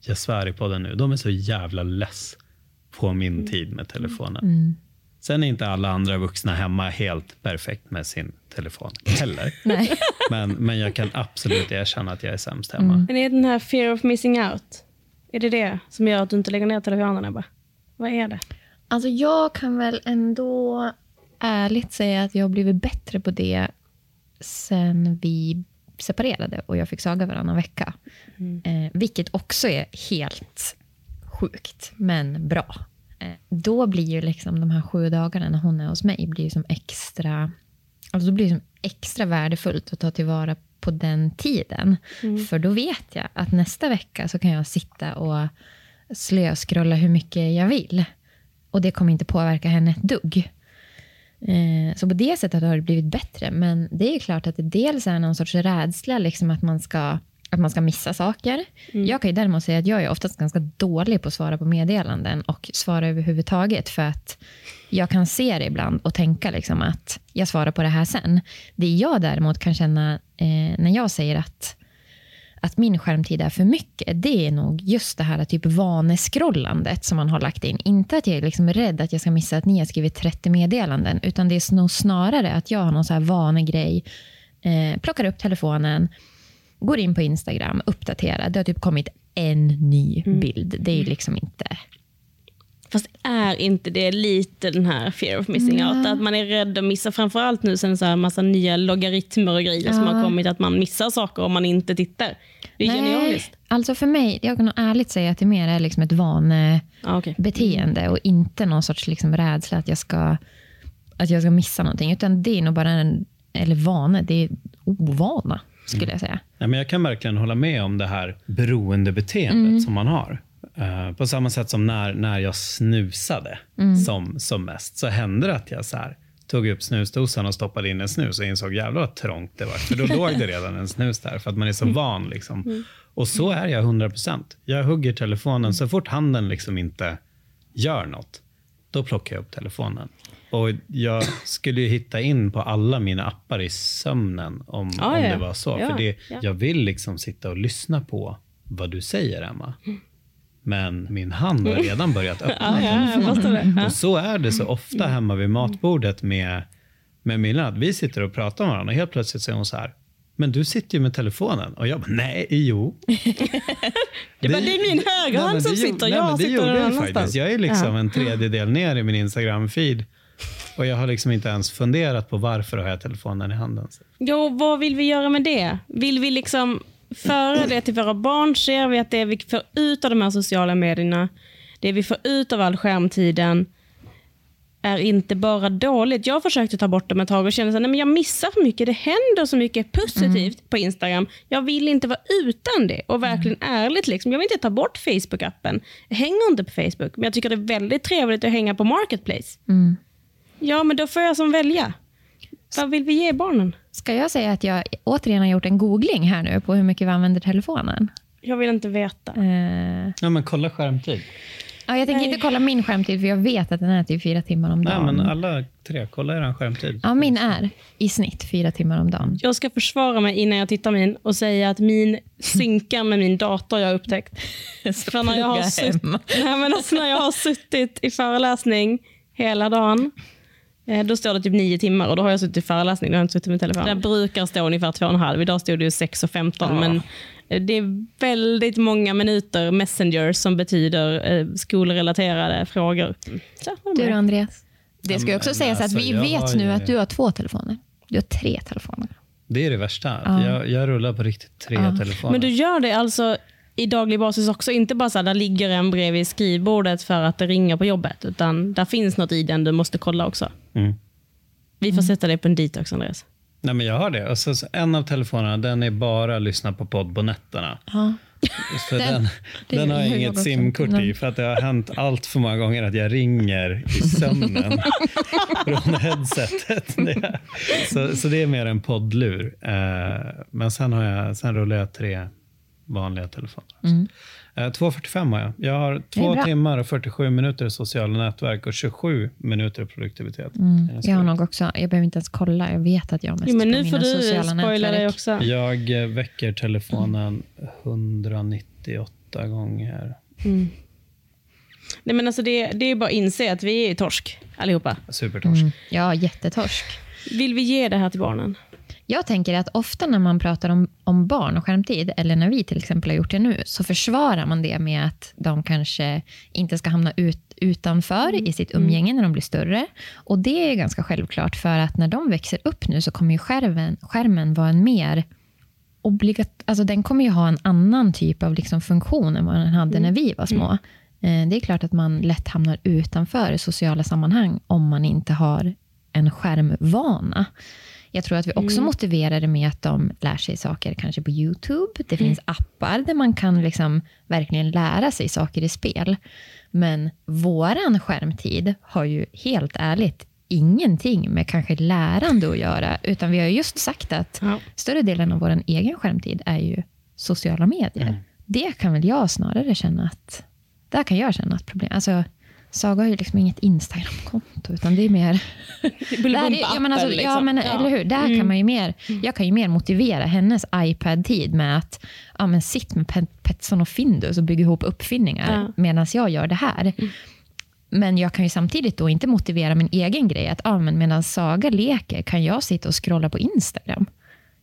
jag svär i podden nu, de är så jävla less på min tid med telefonen. Sen är inte alla andra vuxna hemma helt perfekt med sin telefon heller. Nej. Men, men jag kan absolut erkänna att jag är sämst hemma. Men är den här fear of missing out, är det det som gör att du inte lägger ner telefonen Ebba? Vad är det? Alltså jag kan väl ändå ärligt säga att jag har blivit bättre på det sen vi separerade och jag fick Saga varannan vecka. Eh, vilket också är helt sjukt, men bra. Eh, då blir ju liksom de här sju dagarna när hon är hos mig blir som extra, alltså då blir det som extra värdefullt att ta tillvara på den tiden. För då vet jag att nästa vecka så kan jag sitta och slöskrolla hur mycket jag vill. Och det kommer inte påverka henne ett dugg. Eh, Så på det sättet har det blivit bättre. Men det är klart att det dels är någon sorts rädsla liksom att, man ska, att man ska missa saker. Jag kan ju däremot säga att jag är oftast ganska dålig på att svara på meddelanden och svara överhuvudtaget. För att jag kan se det ibland och tänka liksom att jag svarar på det här sen. Det jag däremot kan känna eh, när jag säger att att min skärmtid är för mycket, det är nog just det här typ vanescrollandet som man har lagt in. Inte att jag är liksom rädd att jag ska missa att ni har skrivit 30 meddelanden, utan det är nog snarare att jag har någon så här vanegrej, eh, plockar upp telefonen, går in på Instagram, uppdaterar. Det har typ kommit en ny bild. Det är ju liksom inte... Fast är inte det lite den här fear of missing out? Att man är rädd att missa, framförallt nu sen så här massa nya logaritmer och grejer som Ja. har kommit, att man missar saker om man inte tittar. Det är genialiskt. Alltså för mig, jag kan nog ärligt säga att det mer är liksom ett vanebeteende okej. och inte någon sorts liksom rädsla att jag, ska, att jag ska missa någonting. Utan det är nog bara en, eller vane, det är ovana skulle jag säga. Ja, men jag kan verkligen hålla med om det här beroendebeteendet som man har. Eh, på samma sätt som när, när jag snusade som, som mest, så hände det att jag så här, tog upp snusdosan och stoppade in en snus och insåg jävlar vad trångt det var. För då låg det redan en snus där, för att man är så van. Liksom. Och så är jag 100%. Jag hugger telefonen så fort handen liksom inte gör något. Då plockar jag upp telefonen. Och Jag skulle ju hitta in på alla mina appar i sömnen om, Ja, om ja. det var så. Ja, För det, ja. Jag vill liksom sitta och lyssna på vad du säger, Emma. Men min hand har redan börjat öppna. Ja, ja, det. Ja. Och så är det så ofta hemma vid matbordet med, med Milla. att Vi sitter och pratar med varandra och helt plötsligt säger hon så här. Men du sitter ju med telefonen. Och jag bara, nej, jo. Det, bara, det är min högerhand men som det sitter, nej, jag det sitter någon jag annanstans. Jag är liksom en tredjedel ner i min Instagram-feed. Och jag har liksom inte ens funderat på varför har jag telefonen i handen. Jo, vad vill vi göra med det? Vill vi liksom föra det till våra barn? Ser vi att det vi får ut av de här sociala medierna, det vi får ut av all skärmtiden, är inte bara dåligt. Jag försökte ta bort dem ett tag och kände att jag missar för mycket. Det händer så mycket positivt på Instagram. Jag vill inte vara utan det. Och verkligen ärligt, liksom. jag vill inte ta bort Facebook-appen. Jag hänger inte på Facebook, men jag tycker det är väldigt trevligt att hänga på Marketplace. Ja, men då får jag som välja. Vad vill vi ge barnen? Ska jag säga att jag återigen har gjort en googling här nu på hur mycket vi använder telefonen? Jag vill inte veta. Eh, Ja, men kolla skärmtid. ja, jag tänker inte kolla min skärmtid, för jag vet att den är typ fyra timmar om Nej, dagen. men alla tre, kolla er skärmtid. Ja, min är i snitt fyra timmar om dagen. Jag ska försvara mig innan jag tittar min och säga att min synkar med min dator jag har upptäckt. För när jag, har sutt... Nej, men alltså när jag har suttit i föreläsning hela dagen, då står det typ nio timmar och då har jag suttit i föreläsning, då har jag inte suttit med telefonen. Det brukar stå ungefär två och en halv, idag stod det ju 6 och 15, men eh, det är väldigt många minuter messenger som betyder eh, skolrelaterade frågor. Så, Du då, Andreas? Det ska ju också sägas alltså, att vi vet nu att du har två telefoner. Du har tre telefoner. Det är det värsta. Ja. Jag, jag rullar på riktigt tre Ja. telefoner. Men du gör det alltså i daglig basis också? Inte bara så här, där ligger en bredvid skrivbordet för att det ringer på jobbet, utan där finns något i den du måste kolla också. Mm. Vi får sätta dig på en detox, Andreas. Nej, men jag har det. Och så, så en av telefonerna den är bara lyssna på podd på nätterna. Ja. För Den- den, den har inget simkort i, för att det har hänt allt för många gånger att jag ringer i sömnen från headsetet. Det, så, så det är mer en poddlur. Eh, men sen, har jag, sen rullar jag tre vanliga telefoner. Eh, 2.45 har jag. Jag har Mm. Det är två bra. timmar och 47 minuter i sociala nätverk och 27 minuter produktivitet. Mm. Jag har nog också, jag behöver inte ens kolla, jag vet att jag har mest Jo, men på nu mina får du sociala spoila dig nätverk. också. Jag eh, väcker telefonen 198 gånger. Nej, men alltså det, det är bara att inse att vi är torsk. allihopa. Supertorsk. Mm. Ja, jättetorsk. Vill vi ge det här till barnen? Jag tänker att ofta när man pratar om, om barn och skärmtid, eller när vi till exempel har gjort det nu, så försvarar man det med att de kanske inte ska hamna ut, utanför i sitt umgänge när de blir större. Och det är ganska självklart, för att när de växer upp nu så kommer ju skärmen, skärmen vara en mer obligat, alltså den kommer ju ha en annan typ av liksom funktion än vad den hade när vi var små. Eh, Det är klart att man lätt hamnar utanför sociala sammanhang om man inte har en skärmvana. Jag tror att vi också motiverar det med att de lär sig saker kanske på YouTube. Det finns appar där man kan liksom verkligen lära sig saker i spel. Men våran skärmtid har ju helt ärligt ingenting med kanske lärande att göra. Utan vi har just sagt att Ja. större delen av vår egen skärmtid är ju sociala medier. Det kan väl jag snarare känna att... Där kan jag känna att problem... Alltså, Saga har ju liksom inget Instagram-konto, utan det är mer... Där är, ja, men alltså, ja, men, eller hur? Där kan man ju mer, jag kan ju mer motivera hennes iPad-tid med att ja, men sitt med Pet- Petson och Findus och bygga ihop uppfinningar Ja. medan jag gör det här. Men jag kan ju samtidigt då inte motivera min egen grej. Att ja, men medan Saga leker kan jag sitta och scrolla på Instagram.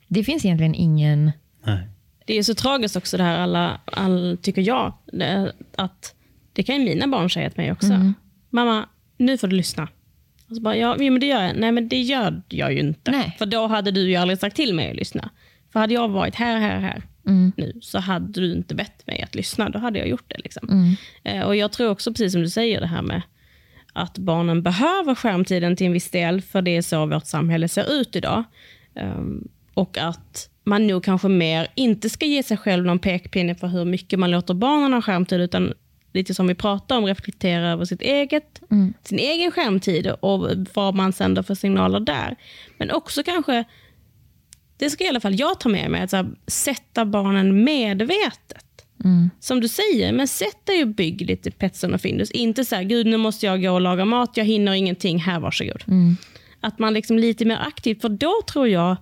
Det finns egentligen ingen... Nej. Det är så tragiskt också det här, alla, all, tycker jag, det, att det kan ju mina barn säga till mig också. Mamma, nu får du lyssna. Och så bara, ja, men det gör jag. Nej, men det gör jag ju inte. Nej. För då hade du ju aldrig sagt till mig att lyssna. För hade jag varit här, här, här nu, så hade du inte bett mig att lyssna. Då hade jag gjort det. Liksom. Eh, och Jag tror också, precis som du säger, det här med att barnen behöver skärmtiden till en viss del, för det är så vårt samhälle ser ut idag. Ehm, och att man nog kanske mer inte ska ge sig själv någon pekpinne för hur mycket man låter barnen ha skärmtid, utan lite som vi pratar om, reflektera över sitt eget, sin egen skärmtid och vad man sänder för signaler där. Men också kanske, det ska i alla fall jag ta med mig, att här, sätta barnen medvetet. Som du säger, men sätt dig och bygg lite Petson och Findus. Inte så här, gud nu måste jag gå och laga mat, jag hinner ingenting, här varsågod. Att man liksom lite mer aktivt, för då tror jag,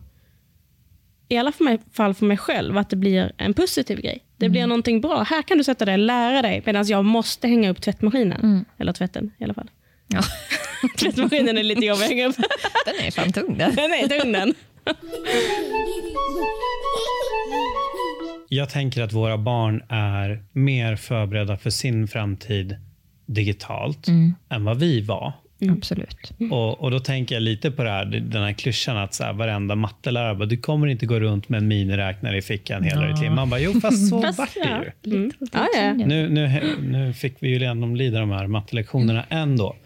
i alla fall för mig själv, att det blir en positiv grej. Det blir någonting bra. Här kan du sätta dig och lära dig, medan jag måste hänga upp tvättmaskinen. Eller tvätten i alla fall. Ja, Tvättmaskinen är lite jobbig att hänga upp. den är fan tung den. Den är tung den. Jag tänker att våra barn är mer förberedda för sin framtid digitalt än vad vi var. Absolut. Och, och Då tänker jag lite på det här, den här klyschan att så här, varenda mattelärare bara, du kommer inte gå runt med en miniräknare i fickan hela ditt liv. Man bara, jo fast så Fast, vart det ja. ju. Mm. Ja, ja. Nu, nu, nu fick vi ju genomlida de här mattelektionerna ändå.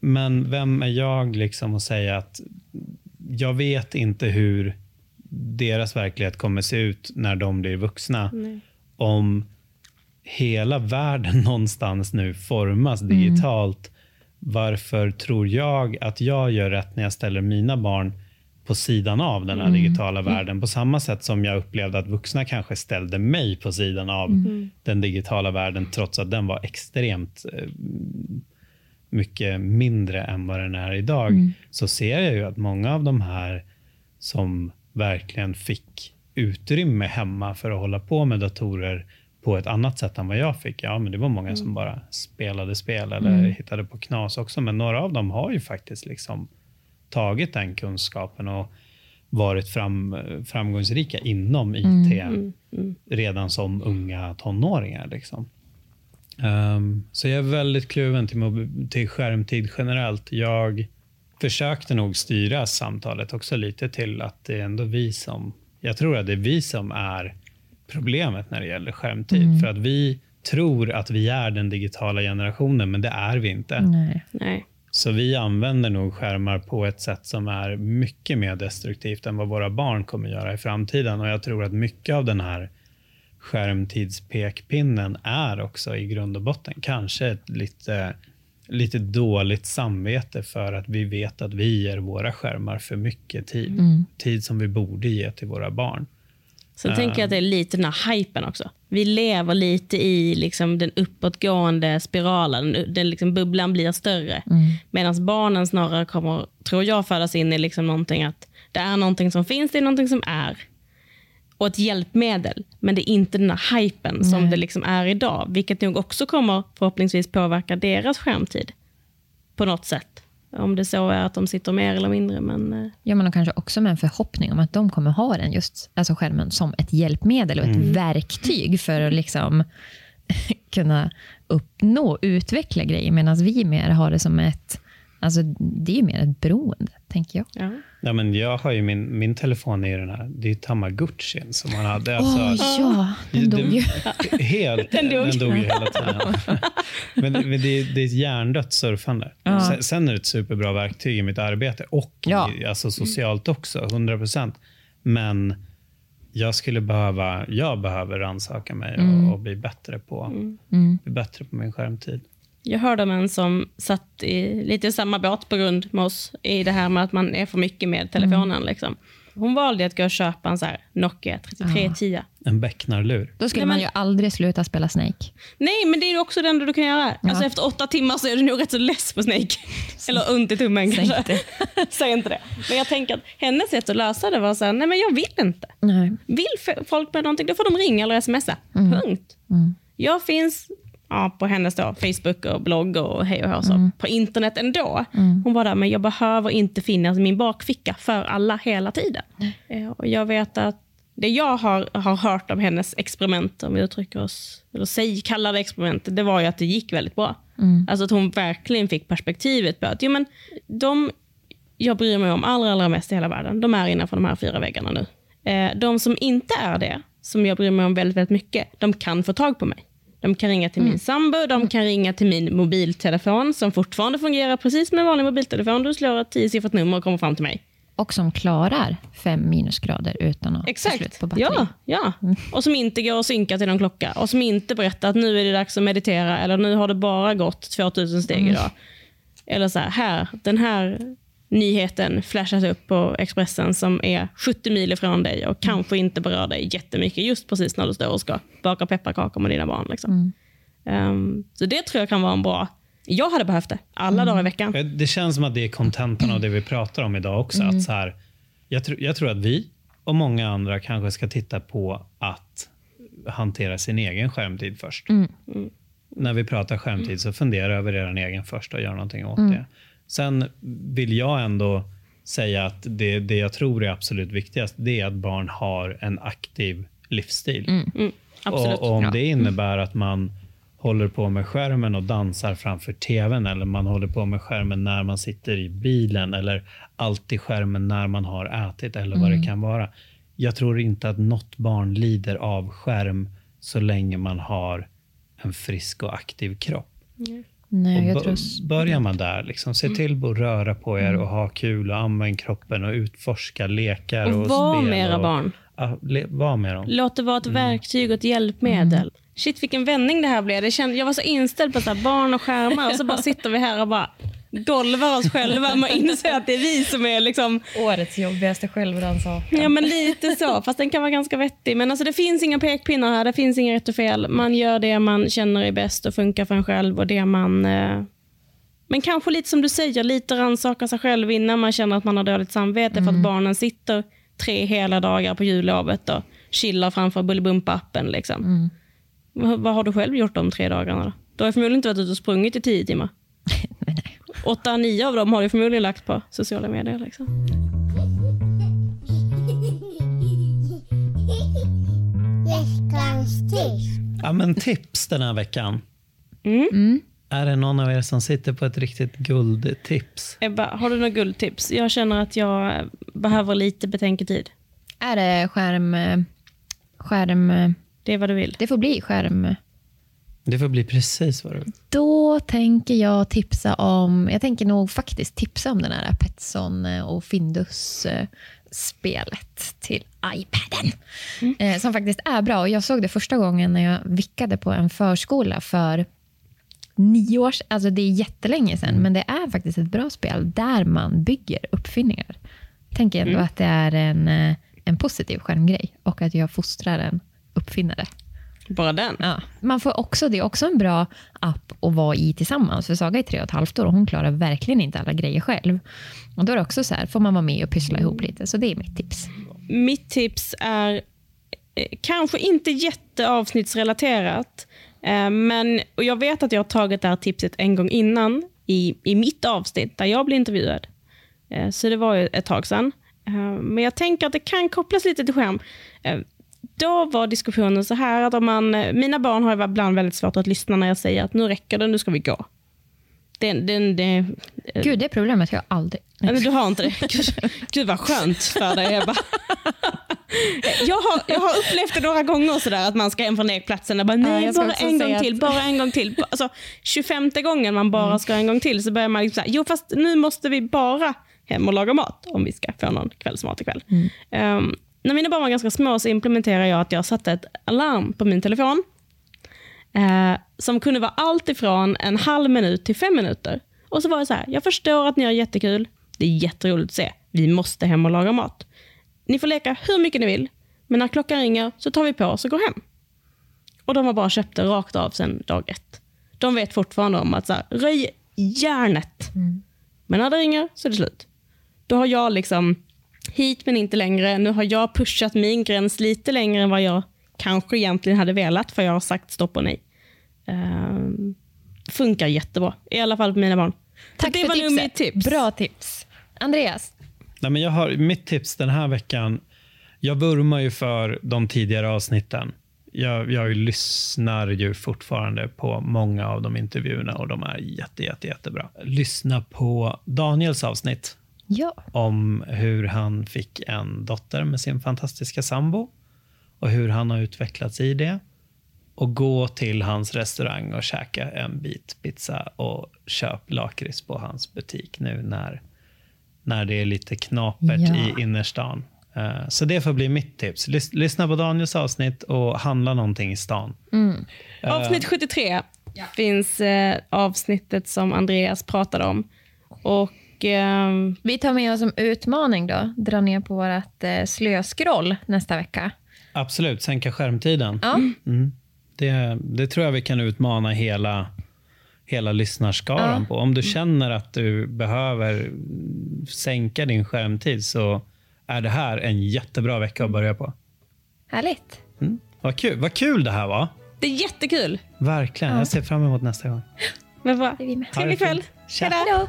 Men vem är jag liksom att säga att jag vet inte hur deras verklighet kommer se ut när de blir vuxna. Om hela världen någonstans nu formas digitalt. Varför tror jag att jag gör rätt när jag ställer mina barn på sidan av den här digitala världen? På samma sätt som jag upplevde att vuxna kanske ställde mig på sidan av den digitala världen trots att den var extremt eh, mycket mindre än vad den är idag, så ser jag ju att många av de här som verkligen fick utrymme hemma för att hålla på med datorer på ett annat sätt än vad jag fick. Ja, men det var många som bara spelade spel eller hittade på knas också, men några av dem har ju faktiskt liksom tagit den kunskapen och varit fram, framgångsrika inom IT redan som unga tonåringar. Liksom. Ehm, så jag är väldigt kluven till, till skärmtid generellt. Jag försökte nog styra samtalet också lite till att det är ändå vi som, jag tror att det är vi som är problemet när det gäller skärmtid. För att vi tror att vi är den digitala generationen, men det är vi inte. Nej. Nej. Så vi använder nog skärmar på ett sätt som är mycket mer destruktivt än vad våra barn kommer göra i framtiden. Och jag tror att mycket av den här skärmtidspekpinnen är också i grund och botten kanske ett lite, lite dåligt samvete för att vi vet att vi ger våra skärmar för mycket tid. Tid som vi borde ge till våra barn. Sen tänker jag att det är lite den här hypen också. Vi lever lite i liksom den uppåtgående spiralen. Den liksom bubblan blir större. Medan barnen snarare kommer, tror jag, födas in i liksom någonting att det är någonting som finns, det är någonting som är. Och ett hjälpmedel. Men det är inte den här hypen som det liksom är idag. Vilket nog också kommer förhoppningsvis påverka deras skärmtid. på något sätt. Om det så är att de sitter mer eller mindre. Men, eh, Ja, men kanske också med en förhoppning om att de kommer ha den just, alltså skärmen som ett hjälpmedel och ett verktyg för att liksom kunna uppnå och utveckla grejer, medan vi mer har det som ett, alltså det är ju mer ett beroende, tänker jag. ja. Ja, men jag har ju min, min telefon i den här, det är Tamagotchin som man hade. Alltså, Åh ja, den dog ju. Helt, Den dog. Den dog ju hela tiden. men men det, är, det är ett hjärndött surfande. Ja. Sen, sen är det ett superbra verktyg i mitt arbete och Ja. i, alltså socialt också, 100 procent. Men jag skulle behöva, jag behöver rannsaka mig och, och bli, bättre på, Mm. bli bättre på min skärmtid. Jag hörde om en som satt i lite samma båtgrund med oss i det här med att man är för mycket med telefonen. Liksom. Hon valde att gå och köpa en så här Nokia 3310. En becknarlur. Då skulle Nej, man ju aldrig sluta spela Snake. Nej, men det är ju också det enda du kan göra. Alltså, efter åtta timmar så är du nog rätt så less på Snake. Eller ont i tummen Säg kanske. inte. Säg inte det. Men jag tänker att hennes sätt att lösa det var så här, nej men jag vill inte. Nej. Vill folk med någonting, då får de ringa eller smsa. Punkt. Jag finns ja, på hennes då, Facebook och blogg och hej och hå, så på internet ändå. Hon var där, men jag behöver inte finnas i min bakficka för alla hela tiden. Eh, Och jag vet att det jag har, har hört om hennes experiment, om vi uttrycker oss, eller säg, kallar det experiment, det var ju att det gick väldigt bra. Alltså att hon verkligen fick perspektivet på att jo, men de jag bryr mig om allra, allra mest i hela världen, de är innanför de här fyra väggarna nu. Eh, de som inte är det, som jag bryr mig om väldigt, väldigt mycket, de kan få tag på mig. De kan ringa till min sambo, de kan ringa till min mobiltelefon som fortfarande fungerar precis som en vanlig mobiltelefon. Du slår ett tiosiffrigt nummer och kommer fram till mig. Och som klarar fem minusgrader utan att ta slut Exakt. på batteri. Ja, ja. Och som inte går att synka till någon klocka. Och som inte berättar att nu är det dags att meditera eller nu har det bara gått 2000 steg idag. Eller så här, här, den här nyheten flashas upp på Expressen som är 70 mil ifrån dig och kanske inte berör dig jättemycket just precis när du står och ska baka pepparkakor med dina barn. Liksom. Ehm, så det tror jag kan vara en bra... Jag hade behövt det alla dagar i veckan. Eh, Det känns som att det är kontentan av det vi pratar om idag också. Att så här, jag, tr- jag tror att vi och många andra kanske ska titta på att hantera sin egen skärmtid först. När vi pratar skärmtid, så fundera över er egen först och gör någonting åt det. Sen vill jag ändå säga att det, det jag tror är absolut viktigast, det är att barn har en aktiv livsstil. Absolut. Och, och om det innebär att man håller på med skärmen och dansar framför tvn eller man håller på med skärmen när man sitter i bilen eller alltid skärmen när man har ätit eller vad det kan vara. Jag tror inte att något barn lider av skärm så länge man har en frisk och aktiv kropp. Nej, Och jag börjar man där, liksom, se till att röra på er och ha kul och använda kroppen och utforska lekar och, Och var med era och, barn. Le, var med dem. Låt det vara ett verktyg och ett hjälpmedel. Shit vilken vändning det här blev. Det kände, jag var så inställd på så barn och skärmar och så bara sitter vi här och bara golvar oss själva med att inse att det är vi som är liksom Årets jobbigaste självrannsakan. Ja men lite så, fast den kan vara ganska vettig. Men alltså, det finns inga pekpinnar här, det finns inga rätt och fel. Man gör det man känner är bäst och funkar för en själv. Och det man... Eh... Men kanske lite som du säger, lite rannsaka sig själv innan man känner att man har dåligt samvete för att barnen sitter tre hela dagar på jullovet och chillar framför Bolibompa-appen. Liksom. Vad- Vad har du själv gjort de tre dagarna då? Du har förmodligen inte varit ute och sprungit i tio timmar. Nej. Åtta, nio av dem har du förmodligen lagt på sociala medier. Liksom. Veckans tips. Ja, men tips den här veckan. Mm. Är det någon av er som sitter på ett riktigt guldtips? Ebba, har du några guldtips? Jag känner att jag behöver lite betänketid. Är det skärm... eh, skärm... eh, Det är vad du vill. Det får bli skärm... Det får bli precis vad du vill. Då tänker jag tipsa om... Jag tänker nog faktiskt tipsa om den här Petson eh, och Findus-spelet till iPaden. Eh, Som faktiskt är bra. Och Jag såg det första gången när jag vickade på en förskola för nio år sedan. Alltså det är jättelänge sedan, men det är faktiskt ett bra spel där man bygger uppfinningar. Jag tänker ändå att det är en, eh, en positiv skärmgrej och att jag fostrar en uppfinnare. Bara den. Ja. Man får också, det är också en bra app att vara i tillsammans. För Saga är tre och ett halvt år och hon klarar verkligen inte alla grejer själv. Och Då är det också så här, får man vara med och pyssla ihop lite. Så det är mitt tips. Mitt tips är eh, kanske inte jätteavsnittsrelaterat. Eh, men, och jag vet att jag har tagit det här tipset en gång innan. i, i mitt avsnitt där jag blir intervjuad. Eh, så det var ju ett tag sedan. Men jag tänker att det kan kopplas lite till skärm. Eh, då var diskussionen så här att om man, mina barn har ibland väldigt svårt att lyssna när jag säger att nu räcker det, nu ska vi gå. Det, det, det, Gud, det problemet har jag aldrig. Nej. Du har inte det? Gud, Gud vad skönt för dig Ebba. Jag har, jag har upplevt det några gånger sådär att man ska hem från lekplatsen och bara nej, ja, bara en gång att... till, bara en gång till. Alltså 25 gången man bara mm. ska en gång till så börjar man liksom såhär, jo fast nu måste vi bara hem och laga mat om vi ska få någon kvällsmat ikväll. Mm. Um, när mina barn var ganska små så implementerade jag att jag satte ett alarm på min telefon uh, som kunde vara allt ifrån en halv minut till fem minuter. Och så var det så här, jag förstår att ni har jättekul, det är jätteroligt att se, vi måste hem och laga mat. Ni får leka hur mycket ni vill, men när klockan ringer så tar vi på oss och går hem. Och de har bara köpt det rakt av sedan dag ett. De vet fortfarande om att så här, röj järnet. Mm. Men när det ringer så är det slut. Då har jag liksom hit men inte längre. Nu har jag pushat min gräns lite längre än vad jag kanske egentligen hade velat, för jag har sagt stopp och nej. Um, funkar jättebra, i alla fall på mina barn. Tack det för var tipset. Tips. Bra tips. Andreas? Nej, men jag har, mitt tips den här veckan, jag vurmar ju för de tidigare avsnitten. Jag, jag lyssnar ju fortfarande på många av de intervjuerna och de är jätte, jätte, jättebra. Lyssna på Daniels avsnitt ja. om hur han fick en dotter med sin fantastiska sambo och hur han har utvecklats i det. Och gå till hans restaurang och käka en bit pizza och köp lakrits på hans butik nu när, när det är lite knapert ja. i innerstan. Uh, så det får bli mitt tips. Lys lyssna på Daniels avsnitt och handla någonting i stan. Mm. Uh, Avsnitt 73 ja. finns uh, avsnittet som Andreas pratade om. Och eh, vi tar med oss som utmaning då, dra ner på vårt eh, slöskroll nästa vecka. Absolut, sänka skärmtiden. Ja. Mm. Det, det tror jag vi kan utmana hela, hela lyssnarskaran ja. på. Om du känner att du behöver sänka din skärmtid så är det här en jättebra vecka att börja på. Härligt. Mm. Vad, kul. Vad kul det här var. Det är jättekul. Verkligen. Ja. Jag ser fram emot nästa gång. Men bra. Trevlig kväll. Hej då.